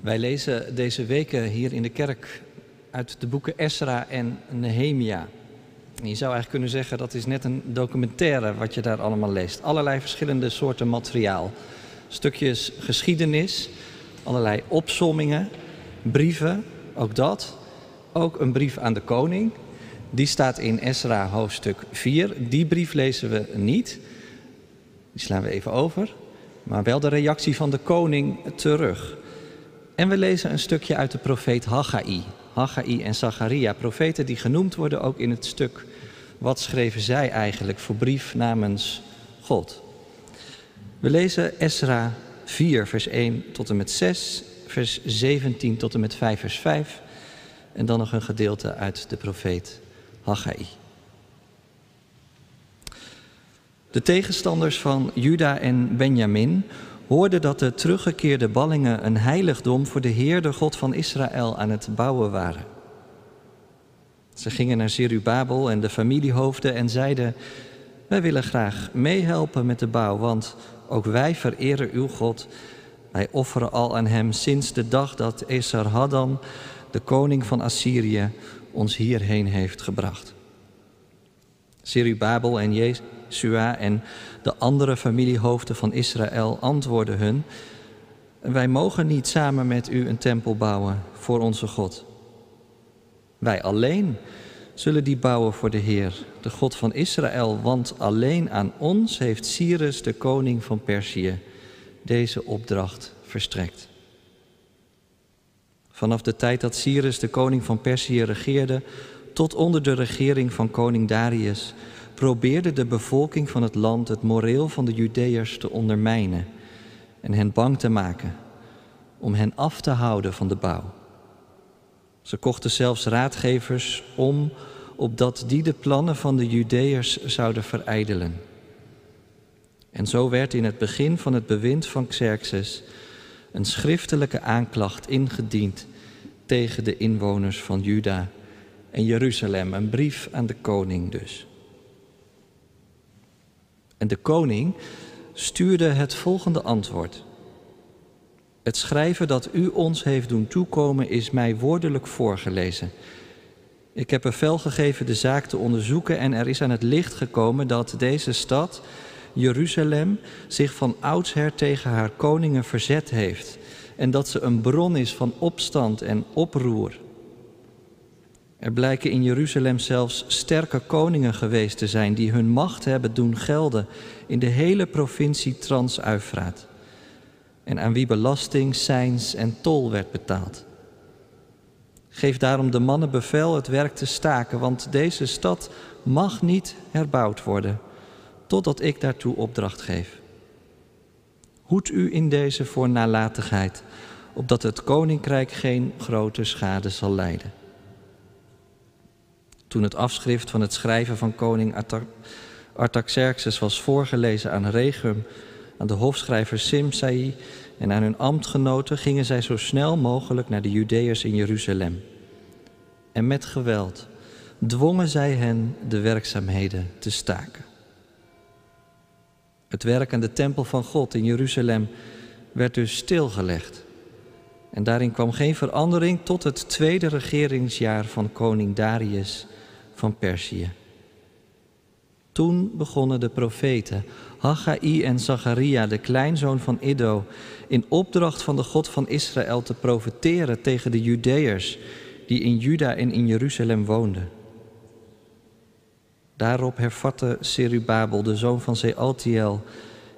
Wij lezen deze weken hier in de kerk uit de boeken Esra en Nehemia. Je zou eigenlijk kunnen zeggen dat is net een documentaire wat je daar allemaal leest. Allerlei verschillende soorten materiaal. Stukjes geschiedenis, allerlei opsommingen, brieven, ook dat. Ook een brief aan de koning. Die staat in Esra hoofdstuk 4. Die brief lezen we niet. Die slaan we even over. Maar wel de reactie van de koning terug. En we lezen een stukje uit de profeet Haggai. Haggai en Zacharia, profeten die genoemd worden ook in het stuk. Wat schreven zij eigenlijk voor brief namens God? We lezen Esra 4, vers 1 tot en met 6, vers 17 tot en met 5, vers 5. En dan nog een gedeelte uit de profeet Haggai. De tegenstanders van Juda en Benjamin hoorden dat de teruggekeerde ballingen een heiligdom voor de Heer, de God van Israël, aan het bouwen waren. Ze gingen naar Zerubabel en de familiehoofden en zeiden: Wij willen graag meehelpen met de bouw, want ook wij vereren uw God. Wij offeren al aan hem sinds de dag dat Esarhaddon, de koning van Assyrië, ons hierheen heeft gebracht. Zerubabel en Jesua en de andere familiehoofden van Israël antwoordden hun: Wij mogen niet samen met u een tempel bouwen voor onze God. Wij alleen zullen die bouwen voor de Heer, de God van Israël, want alleen aan ons heeft Cyrus, de koning van Perzië, deze opdracht verstrekt. Vanaf de tijd dat Cyrus, de koning van Perzië, regeerde, tot onder de regering van koning Darius, probeerde de bevolking van het land het moreel van de Judeërs te ondermijnen en hen bang te maken, om hen af te houden van de bouw. Ze kochten zelfs raadgevers om, opdat die de plannen van de Judeërs zouden verijdelen. En zo werd in het begin van het bewind van Xerxes een schriftelijke aanklacht ingediend tegen de inwoners van Juda en Jeruzalem, een brief aan de koning dus. En de koning stuurde het volgende antwoord. Het schrijven dat u ons heeft doen toekomen is mij woordelijk voorgelezen. Ik heb bevel gegeven de zaak te onderzoeken en er is aan het licht gekomen dat deze stad, Jeruzalem, zich van oudsher tegen haar koningen verzet heeft en dat ze een bron is van opstand en oproer. Er blijken in Jeruzalem zelfs sterke koningen geweest te zijn die hun macht hebben doen gelden in de hele provincie Trans-Uifraat. En aan wie belasting, seins en tol werd betaald. Geef daarom de mannen bevel het werk te staken, want deze stad mag niet herbouwd worden totdat ik daartoe opdracht geef. Hoed u in deze voor nalatigheid, opdat het koninkrijk geen grote schade zal lijden. Toen het afschrift van het schrijven van koning Artaxerxes was voorgelezen aan Regum, aan de hofschrijver Simsai en aan hun ambtgenoten, gingen zij zo snel mogelijk naar de Judeërs in Jeruzalem. En met geweld dwongen zij hen de werkzaamheden te staken. Het werk aan de tempel van God in Jeruzalem werd dus stilgelegd. En daarin kwam geen verandering tot het tweede regeringsjaar van koning Darius van Perzië. Toen begonnen de profeten Haggai en Zacharia, de kleinzoon van Iddo, in opdracht van de God van Israël te profeteren tegen de Judeërs die in Juda en in Jeruzalem woonden. Daarop hervatte Serubabel, de zoon van Zealtiel,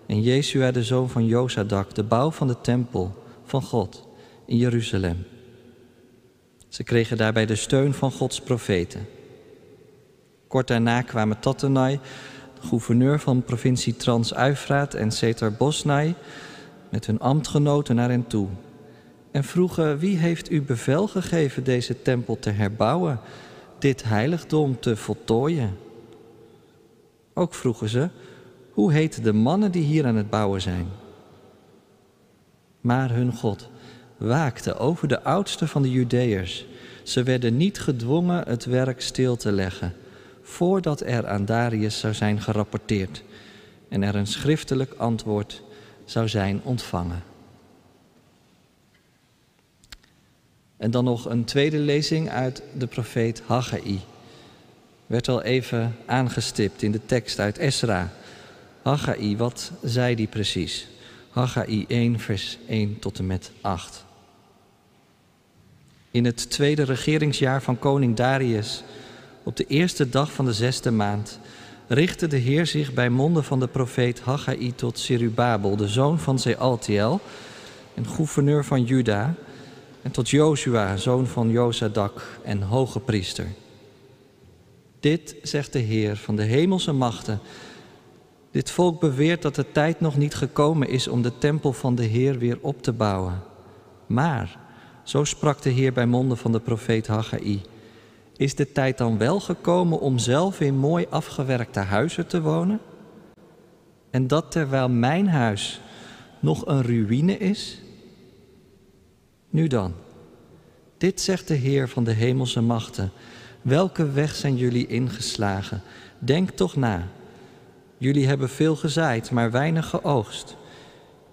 en Jesua, de zoon van Josadak, de bouw van de tempel van God in Jeruzalem. Ze kregen daarbij de steun van Gods profeten. Kort daarna kwamen Tattenai, de gouverneur van provincie Trans-Uifraat en Setar Bosnai, met hun ambtgenoten naar hen toe en vroegen wie heeft u bevel gegeven deze tempel te herbouwen, dit heiligdom te voltooien. Ook vroegen ze, hoe heten de mannen die hier aan het bouwen zijn? Maar hun God waakte over de oudste van de Judeërs. Ze werden niet gedwongen het werk stil te leggen, voordat er aan Darius zou zijn gerapporteerd en er een schriftelijk antwoord zou zijn ontvangen. En dan nog een tweede lezing uit de profeet Haggai. Werd al even aangestipt in de tekst uit Esra. Haggai, wat zei die precies? Haggai 1, vers 1 tot en met 8. In het tweede regeringsjaar van koning Darius, op de eerste dag van de zesde maand, richtte de Heer zich bij monden van de profeet Haggai tot Serubabel, de zoon van Zealtiel en gouverneur van Juda, en tot Jozua, zoon van Jozadak en hoge priester. Dit zegt de Heer van de hemelse machten. Dit volk beweert dat de tijd nog niet gekomen is om de tempel van de Heer weer op te bouwen. Maar, zo sprak de Heer bij monden van de profeet Haggai, is de tijd dan wel gekomen om zelf in mooi afgewerkte huizen te wonen? En dat terwijl mijn huis nog een ruïne is? Nu dan, dit zegt de Heer van de hemelse machten. Welke weg zijn jullie ingeslagen? Denk toch na. Jullie hebben veel gezaaid, maar weinig geoogst.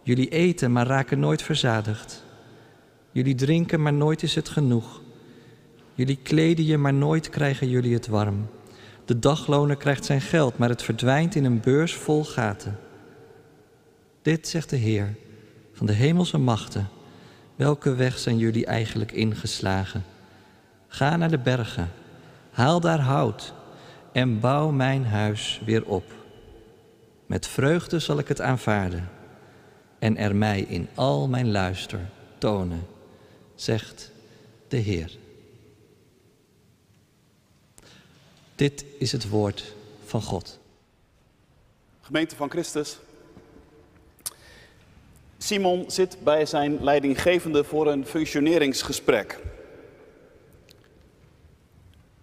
Jullie eten, maar raken nooit verzadigd. Jullie drinken, maar nooit is het genoeg. Jullie kleden je, maar nooit krijgen jullie het warm. De dagloner krijgt zijn geld, maar het verdwijnt in een beurs vol gaten. Dit zegt de Heer van de hemelse machten. Welke weg zijn jullie eigenlijk ingeslagen? Ga naar de bergen, haal daar hout en bouw mijn huis weer op. Met vreugde zal ik het aanvaarden en er mij in al mijn luister tonen, zegt de Heer. Dit is het woord van God. Gemeente van Christus. Simon zit bij zijn leidinggevende voor een functioneringsgesprek.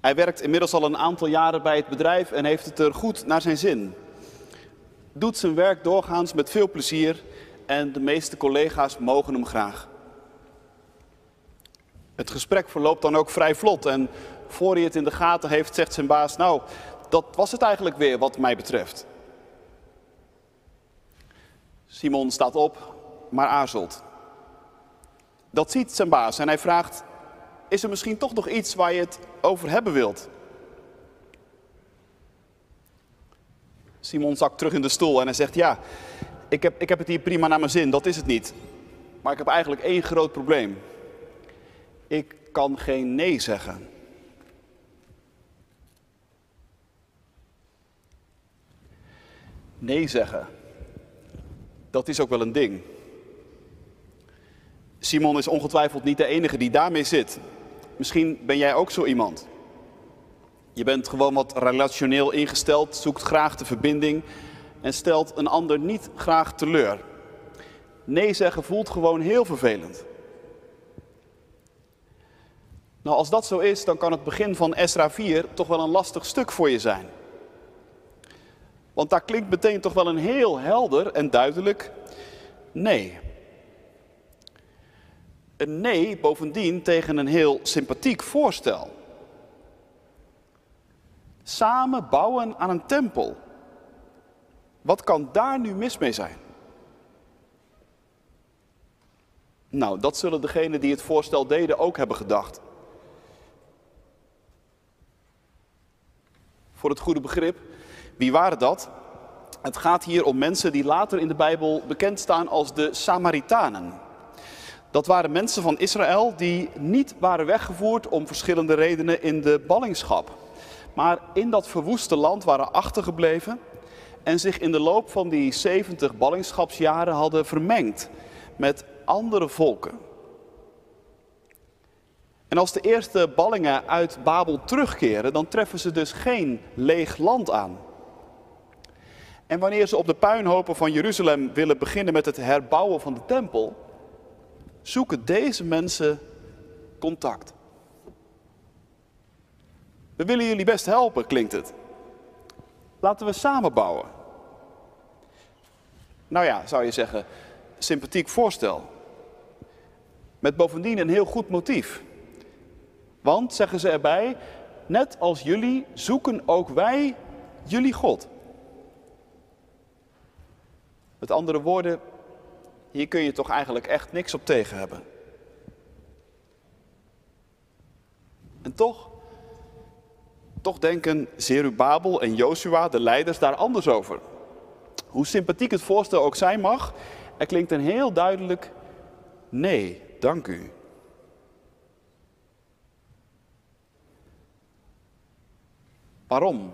Hij werkt inmiddels al een aantal jaren bij het bedrijf en heeft het er goed naar zijn zin. Doet zijn werk doorgaans met veel plezier en de meeste collega's mogen hem graag. Het gesprek verloopt dan ook vrij vlot en voor hij het in de gaten heeft, zegt zijn baas: Nou, dat was het eigenlijk weer wat mij betreft. Simon staat op, maar aarzelt. Dat ziet zijn baas en hij vraagt: Is er misschien toch nog iets waar je het over hebben wilt? Simon zakt terug in de stoel en hij zegt: Ja, ik heb, ik heb het hier prima naar mijn zin, dat is het niet. Maar ik heb eigenlijk één groot probleem. Ik kan geen nee zeggen. Nee zeggen. Dat is ook wel een ding. Simon is ongetwijfeld niet de enige die daarmee zit. Misschien ben jij ook zo iemand. Je bent gewoon wat relationeel ingesteld, zoekt graag de verbinding en stelt een ander niet graag teleur. Nee zeggen voelt gewoon heel vervelend. Nou, als dat zo is, dan kan het begin van Esra 4 toch wel een lastig stuk voor je zijn. Want daar klinkt meteen toch wel een heel helder en duidelijk nee. Een nee bovendien tegen een heel sympathiek voorstel. Samen bouwen aan een tempel. Wat kan daar nu mis mee zijn? Nou, dat zullen degenen die het voorstel deden ook hebben gedacht. Voor het goede begrip, wie waren dat? Het gaat hier om mensen die later in de Bijbel bekend staan als de Samaritanen. Dat waren mensen van Israël die niet waren weggevoerd om verschillende redenen in de ballingschap. Maar in dat verwoeste land waren achtergebleven en zich in de loop van die 70 ballingschapsjaren hadden vermengd met andere volken. En als de eerste ballingen uit Babel terugkeren, dan treffen ze dus geen leeg land aan. En wanneer ze op de puinhopen van Jeruzalem willen beginnen met het herbouwen van de tempel, zoeken deze mensen contact. We willen jullie best helpen, klinkt het. Laten we samen bouwen. Nou ja, zou je zeggen, sympathiek voorstel. Met bovendien een heel goed motief. Want, zeggen ze erbij, net als jullie zoeken ook wij jullie God. Met andere woorden, hier kun je toch eigenlijk echt niks op tegen hebben. En toch, toch denken Zerubabel en Joshua, de leiders, daar anders over. Hoe sympathiek het voorstel ook zijn mag, er klinkt een heel duidelijk nee, dank u. Waarom?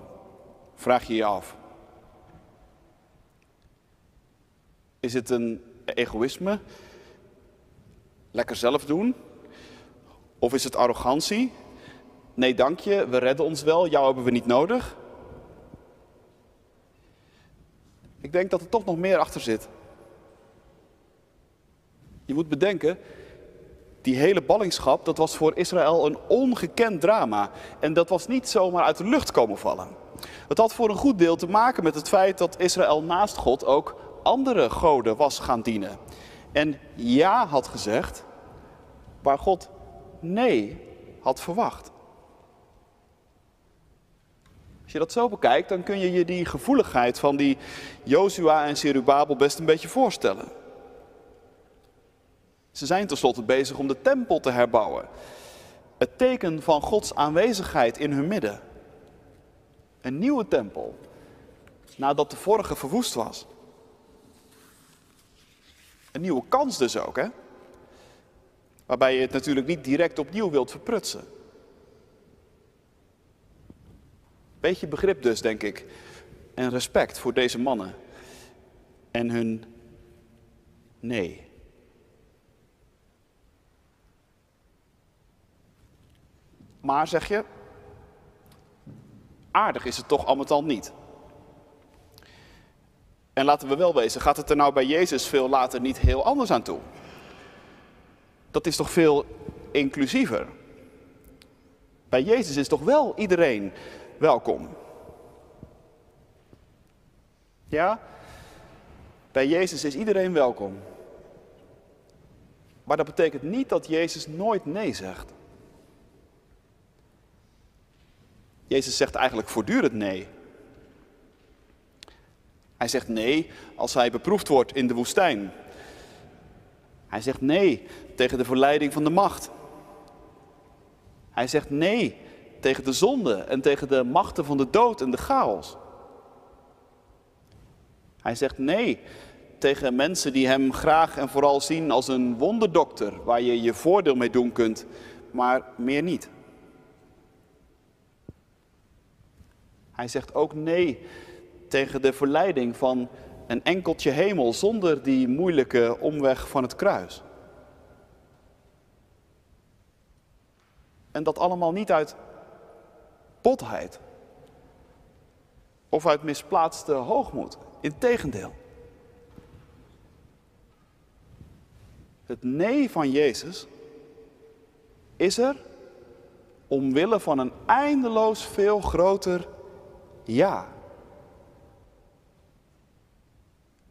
Vraag je je af. Is het een egoïsme? Lekker zelf doen? Of is het arrogantie? Nee, dank je, we redden ons wel, jou hebben we niet nodig. Ik denk dat er toch nog meer achter zit. Je moet bedenken, die hele ballingschap, dat was voor Israël een ongekend drama. En dat was niet zomaar uit de lucht komen vallen. Het had voor een goed deel te maken met het feit dat Israël naast God ook andere goden was gaan dienen. En ja had gezegd, waar God nee had verwacht. Als je dat zo bekijkt, dan kun je je die gevoeligheid van die Jozua en Zerubabel best een beetje voorstellen. Ze zijn tenslotte bezig om de tempel te herbouwen. Het teken van Gods aanwezigheid in hun midden. Een nieuwe tempel, nadat de vorige verwoest was. Een nieuwe kans dus ook, hè? Waarbij je het natuurlijk niet direct opnieuw wilt verprutsen. Beetje begrip dus, denk ik. En respect voor deze mannen. En hun nee. Maar zeg je, aardig is het toch al met al niet. En laten we wel wezen, gaat het er nou bij Jezus veel later niet heel anders aan toe? Dat is toch veel inclusiever? Bij Jezus is toch wel iedereen welkom? Ja? Bij Jezus is iedereen welkom. Maar dat betekent niet dat Jezus nooit nee zegt. Jezus zegt eigenlijk voortdurend nee. Hij zegt nee als hij beproefd wordt in de woestijn. Hij zegt nee tegen de verleiding van de macht. Hij zegt nee tegen de zonde en tegen de machten van de dood en de chaos. Hij zegt nee tegen mensen die hem graag en vooral zien als een wonderdokter waar je je voordeel mee doen kunt, maar meer niet. Hij zegt ook nee tegen de verleiding van een enkeltje hemel zonder die moeilijke omweg van het kruis. En dat allemaal niet uit botheid of uit misplaatste hoogmoed. Integendeel. Het nee van Jezus is er omwille van een eindeloos veel groter ja.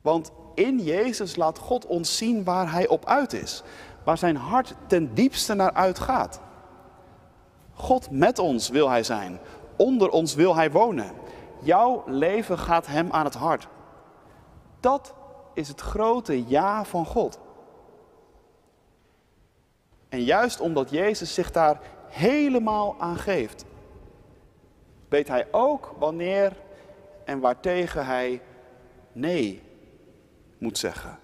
Want in Jezus laat God ons zien waar Hij op uit is. Waar zijn hart ten diepste naar uitgaat. God met ons wil Hij zijn. Onder ons wil Hij wonen. Jouw leven gaat Hem aan het hart. Dat is het grote ja van God. En juist omdat Jezus zich daar helemaal aan geeft, weet hij ook wanneer en waartegen hij nee moet zeggen.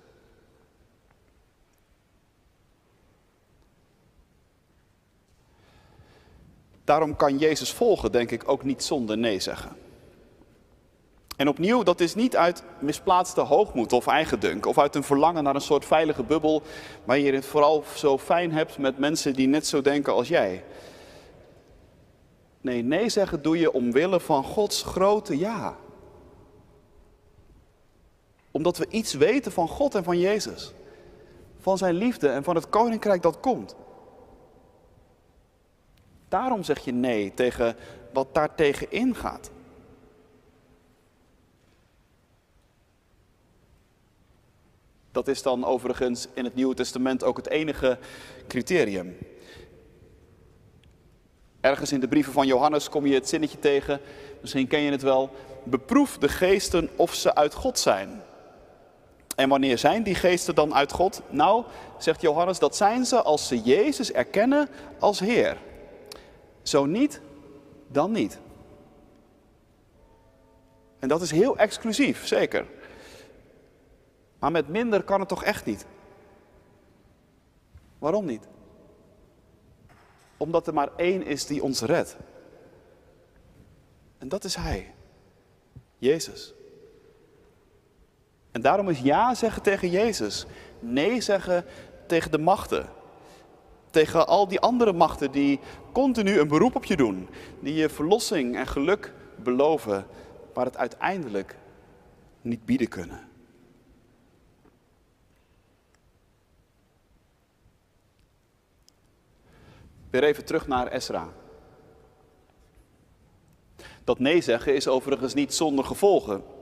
Daarom kan Jezus volgen, denk ik, ook niet zonder nee zeggen. En opnieuw, dat is niet uit misplaatste hoogmoed of eigendunk, of uit een verlangen naar een soort veilige bubbel, waar je het vooral zo fijn hebt met mensen die net zo denken als jij. Nee, nee zeggen doe je omwille van Gods grote ja. Omdat we iets weten van God en van Jezus. Van zijn liefde en van het koninkrijk dat komt. Daarom zeg je nee tegen wat daar tegen ingaat. Dat is dan overigens in het Nieuwe Testament ook het enige criterium. Ergens in de brieven van Johannes kom je het zinnetje tegen, misschien ken je het wel. Beproef de geesten of ze uit God zijn. En wanneer zijn die geesten dan uit God? Nou, zegt Johannes, dat zijn ze als ze Jezus erkennen als Heer. Zo niet, dan niet. En dat is heel exclusief, zeker. Maar met minder kan het toch echt niet? Waarom niet? Omdat er maar één is die ons redt. En dat is Hij, Jezus. En daarom is ja zeggen tegen Jezus, nee zeggen tegen de machten. Tegen al die andere machten die continu een beroep op je doen, die je verlossing en geluk beloven, maar het uiteindelijk niet bieden kunnen. Weer even terug naar Esra. Dat nee zeggen is overigens niet zonder gevolgen.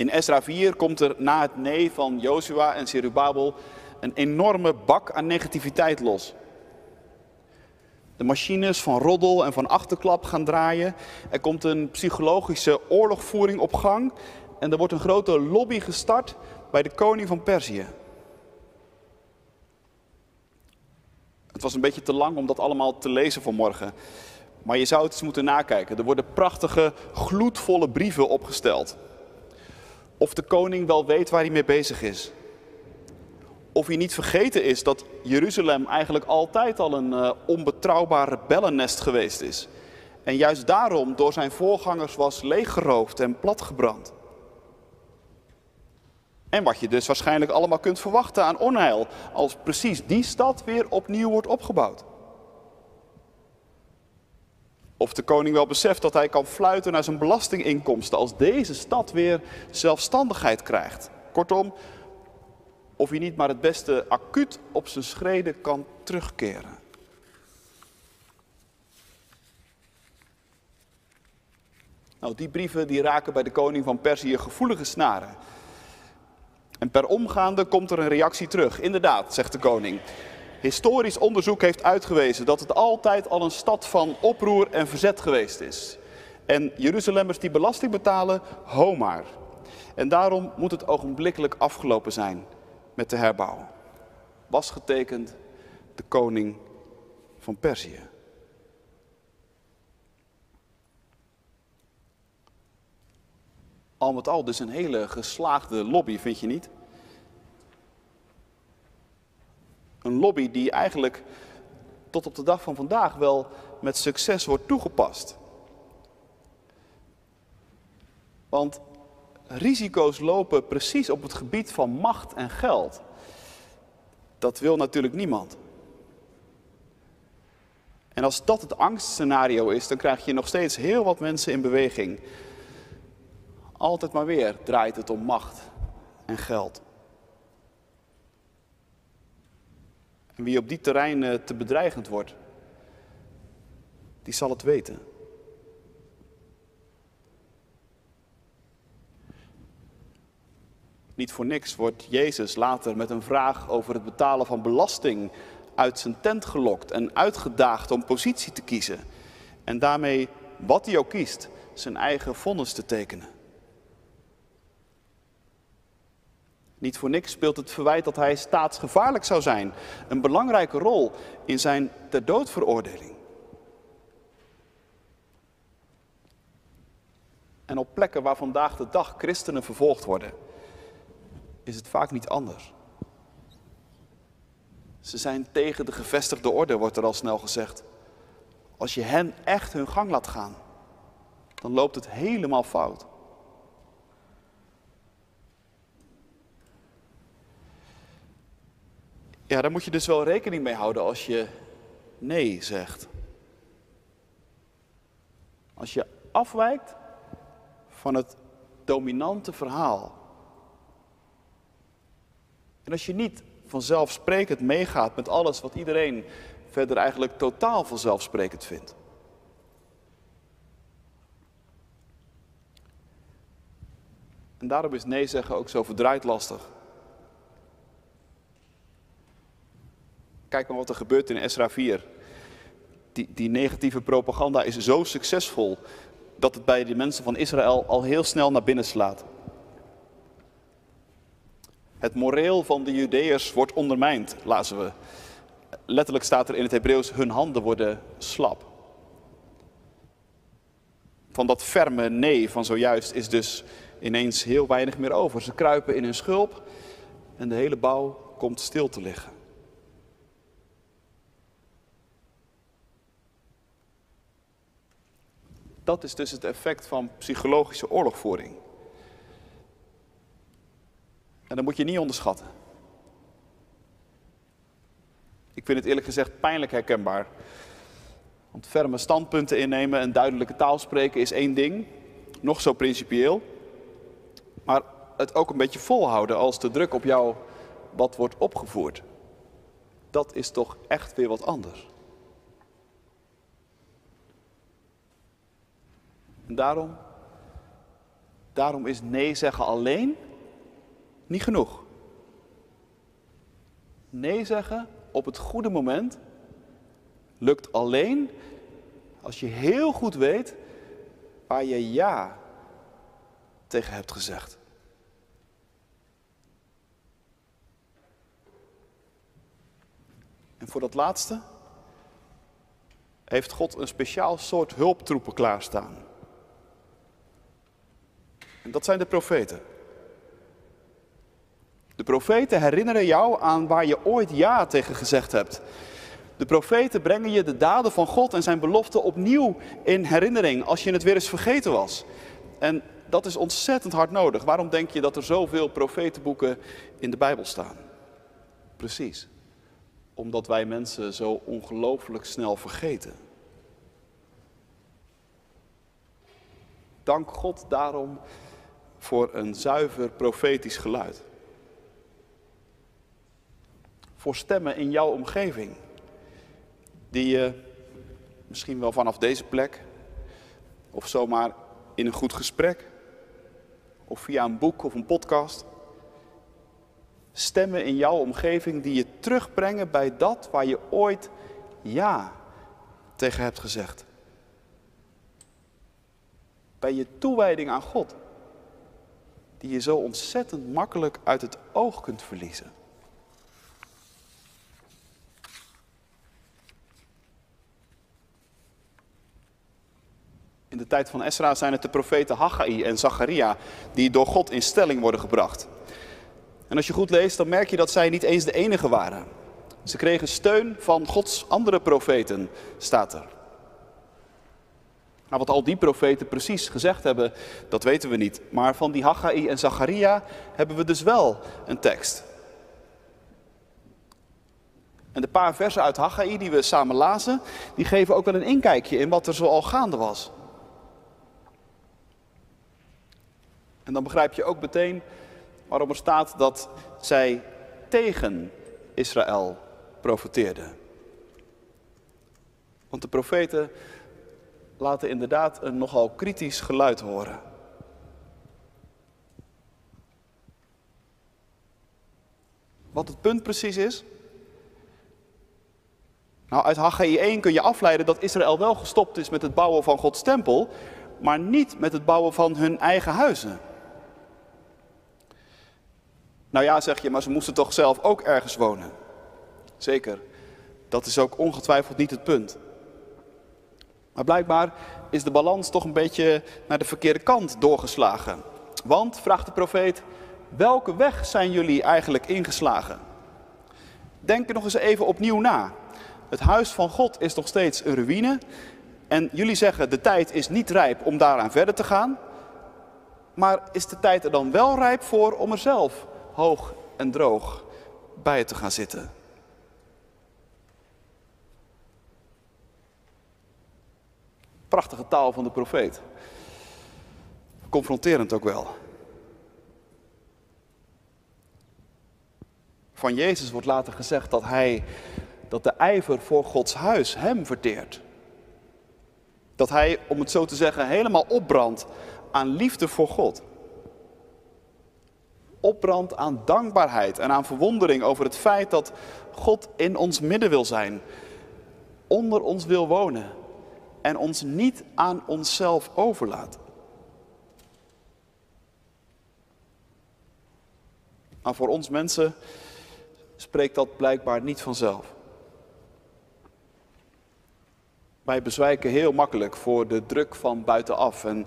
In Esra 4 komt er na het nee van Joshua en Zerubabel een enorme bak aan negativiteit los. De machines van roddel en van achterklap gaan draaien. Er komt een psychologische oorlogvoering op gang. En er wordt een grote lobby gestart bij de koning van Perzië. Het was een beetje te lang om dat allemaal te lezen vanmorgen. Maar je zou het eens moeten nakijken. Er worden prachtige, gloedvolle brieven opgesteld. Of de koning wel weet waar hij mee bezig is. Of hij niet vergeten is dat Jeruzalem eigenlijk altijd al een uh, onbetrouwbaar rebellennest geweest is. En juist daarom door zijn voorgangers was leeggeroofd en platgebrand. En wat je dus waarschijnlijk allemaal kunt verwachten aan onheil als precies die stad weer opnieuw wordt opgebouwd. Of de koning wel beseft dat hij kan fluiten naar zijn belastinginkomsten als deze stad weer zelfstandigheid krijgt. Kortom, of hij niet maar het beste acuut op zijn schreden kan terugkeren. Nou, die brieven die raken bij de koning van Perzië gevoelige snaren. En per omgaande komt er een reactie terug. Inderdaad, zegt de koning. Historisch onderzoek heeft uitgewezen dat het altijd al een stad van oproer en verzet geweest is. En Jeruzalemmers die belasting betalen, ho maar. En daarom moet het ogenblikkelijk afgelopen zijn met de herbouw. Was getekend de koning van Perzië. Al met al dus een hele geslaagde lobby, vind je niet? Een lobby die eigenlijk tot op de dag van vandaag wel met succes wordt toegepast. Want risico's lopen precies op het gebied van macht en geld. Dat wil natuurlijk niemand. En als dat het angstscenario is, dan krijg je nog steeds heel wat mensen in beweging. Altijd maar weer draait het om macht en geld. En wie op die terreinen te bedreigend wordt, die zal het weten. Niet voor niks wordt Jezus later met een vraag over het betalen van belasting uit zijn tent gelokt en uitgedaagd om positie te kiezen. En daarmee, wat hij ook kiest, zijn eigen vonnis te tekenen. Niet voor niks speelt het verwijt dat hij staatsgevaarlijk zou zijn een belangrijke rol in zijn ter doodveroordeling. En op plekken waar vandaag de dag christenen vervolgd worden, is het vaak niet anders. Ze zijn tegen de gevestigde orde, wordt er al snel gezegd. Als je hen echt hun gang laat gaan, dan loopt het helemaal fout. Ja, daar moet je dus wel rekening mee houden als je nee zegt. Als je afwijkt van het dominante verhaal. En als je niet vanzelfsprekend meegaat met alles wat iedereen verder eigenlijk totaal vanzelfsprekend vindt. En daarom is nee zeggen ook zo verdraaid lastig. Kijk maar wat er gebeurt in Esra 4. Die, die negatieve propaganda is zo succesvol dat het bij de mensen van Israël al heel snel naar binnen slaat. Het moreel van de Judeërs wordt ondermijnd, lazen we. Letterlijk staat er in het Hebreeuws, hun handen worden slap. Van dat ferme nee van zojuist is dus ineens heel weinig meer over. Ze kruipen in hun schulp en de hele bouw komt stil te liggen. Dat is dus het effect van psychologische oorlogvoering. En dat moet je niet onderschatten. Ik vind het eerlijk gezegd pijnlijk herkenbaar. Want ferme standpunten innemen en duidelijke taal spreken is één ding, nog zo principieel. Maar het ook een beetje volhouden als de druk op jou wat wordt opgevoerd. Dat is toch echt weer wat anders. En daarom, daarom is nee zeggen alleen niet genoeg. Nee zeggen op het goede moment lukt alleen als je heel goed weet waar je ja tegen hebt gezegd. En voor dat laatste heeft God een speciaal soort hulptroepen klaarstaan. Dat zijn de profeten. De profeten herinneren jou aan waar je ooit ja tegen gezegd hebt. De profeten brengen je de daden van God en zijn beloften opnieuw in herinnering als je het weer eens vergeten was. En dat is ontzettend hard nodig. Waarom denk je dat er zoveel profetenboeken in de Bijbel staan? Precies. Omdat wij mensen zo ongelooflijk snel vergeten. Dank God daarom voor een zuiver profetisch geluid. Voor stemmen in jouw omgeving die je misschien wel vanaf deze plek, of zomaar in een goed gesprek, of via een boek of een podcast, stemmen in jouw omgeving die je terugbrengen bij dat waar je ooit ja tegen hebt gezegd. Bij je toewijding aan God, die je zo ontzettend makkelijk uit het oog kunt verliezen. In de tijd van Esra zijn het de profeten Haggai en Zacharia die door God in stelling worden gebracht. En als je goed leest, dan merk je dat zij niet eens de enige waren. Ze kregen steun van Gods andere profeten, staat er. Nou, wat al die profeten precies gezegd hebben, dat weten we niet. Maar van die Haggai en Zacharia hebben we dus wel een tekst. En de paar versen uit Haggai die we samen lazen, die geven ook wel een inkijkje in wat er zoal gaande was. En dan begrijp je ook meteen waarom er staat dat zij tegen Israël profeteerden. Want de profeten laten inderdaad een nogal kritisch geluid horen. Wat het punt precies is? Nou, uit Haggai 1 kun je afleiden dat Israël wel gestopt is met het bouwen van Gods tempel, maar niet met het bouwen van hun eigen huizen. Nou ja, zeg je, maar ze moesten toch zelf ook ergens wonen? Zeker, dat is ook ongetwijfeld niet het punt. Maar blijkbaar is de balans toch een beetje naar de verkeerde kant doorgeslagen. Want, vraagt de profeet, welke weg zijn jullie eigenlijk ingeslagen? Denk er nog eens even opnieuw na. Het huis van God is nog steeds een ruïne. En jullie zeggen, de tijd is niet rijp om daaraan verder te gaan. Maar is de tijd er dan wel rijp voor om er zelf hoog en droog bij te gaan zitten. Prachtige taal van de profeet. Confronterend ook wel. Van Jezus wordt later gezegd dat hij dat de ijver voor Gods huis hem verteert. Dat hij, om het zo te zeggen, helemaal opbrandt aan liefde voor God opbrandt aan dankbaarheid en aan verwondering over het feit dat God in ons midden wil zijn, onder ons wil wonen en ons niet aan onszelf overlaat. Maar voor ons mensen spreekt dat blijkbaar niet vanzelf. Wij bezwijken heel makkelijk voor de druk van buitenaf en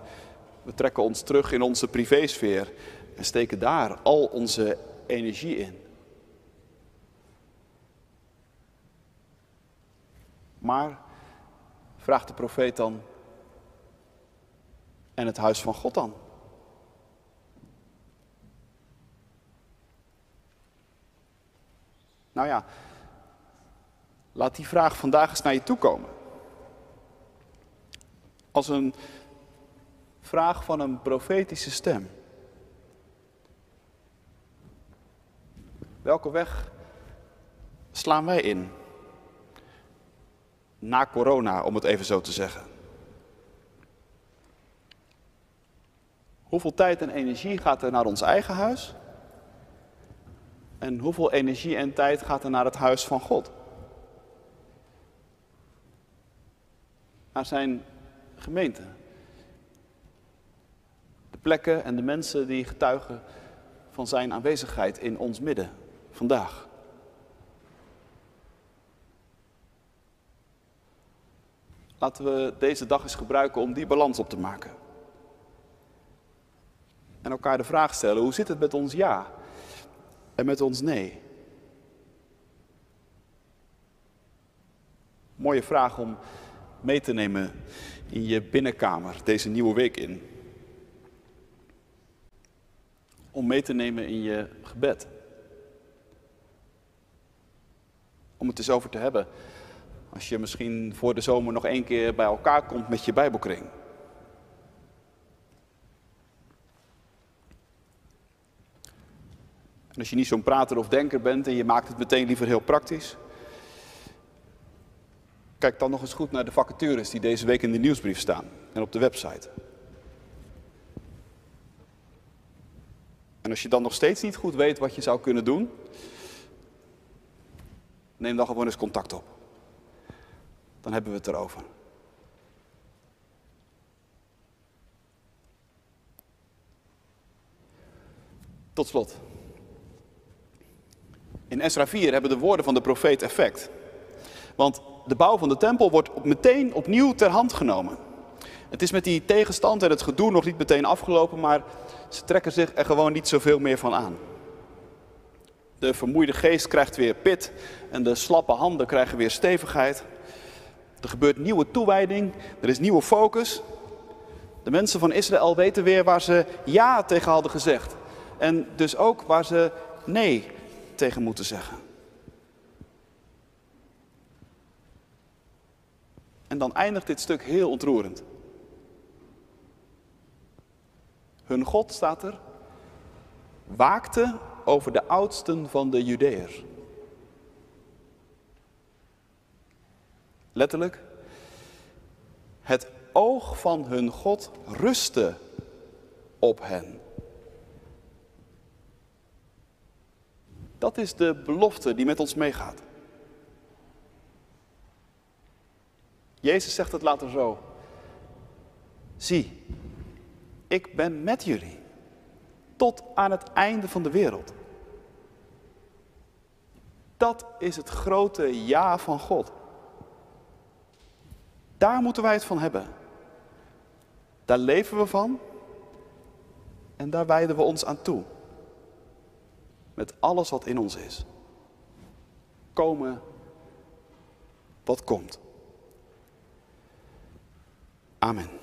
we trekken ons terug in onze privésfeer en steken daar al onze energie in. Maar, vraagt de profeet dan, en het huis van God dan? Nou ja, laat die vraag vandaag eens naar je toe komen. Als een vraag van een profetische stem. Welke weg slaan wij in? Na corona, om het even zo te zeggen. Hoeveel tijd en energie gaat er naar ons eigen huis? En hoeveel energie en tijd gaat er naar het huis van God? Naar zijn gemeente. De plekken en de mensen die getuigen van zijn aanwezigheid in ons midden vandaag. Laten we deze dag eens gebruiken om die balans op te maken. En elkaar de vraag stellen: hoe zit het met ons ja en met ons nee? Mooie vraag om mee te nemen in je binnenkamer deze nieuwe week in. Om mee te nemen in je gebed. Om het eens over te hebben. Als je misschien voor de zomer nog één keer bij elkaar komt met je Bijbelkring. En als je niet zo'n prater of denker bent en je maakt het meteen liever heel praktisch. Kijk dan nog eens goed naar de vacatures die deze week in de nieuwsbrief staan en op de website. En als je dan nog steeds niet goed weet wat je zou kunnen doen, neem dan gewoon eens contact op. Dan hebben we het erover. Tot slot. In Esra 4 hebben de woorden van de profeet effect. Want de bouw van de tempel wordt meteen opnieuw ter hand genomen. Het is met die tegenstand en het gedoe nog niet meteen afgelopen, maar ze trekken zich er gewoon niet zoveel meer van aan. De vermoeide geest krijgt weer pit en de slappe handen krijgen weer stevigheid. Er gebeurt nieuwe toewijding, er is nieuwe focus. De mensen van Israël weten weer waar ze ja tegen hadden gezegd. En dus ook waar ze nee tegen moeten zeggen. En dan eindigt dit stuk heel ontroerend. Hun God staat er, waakte over de oudsten van de Judeërs. Letterlijk, het oog van hun God rustte op hen. Dat is de belofte die met ons meegaat. Jezus zegt het later zo. Zie, ik ben met jullie tot aan het einde van de wereld. Dat is het grote ja van God. Daar moeten wij het van hebben. Daar leven we van en daar wijden we ons aan toe. Met alles wat in ons is. Komen wat komt. Amen.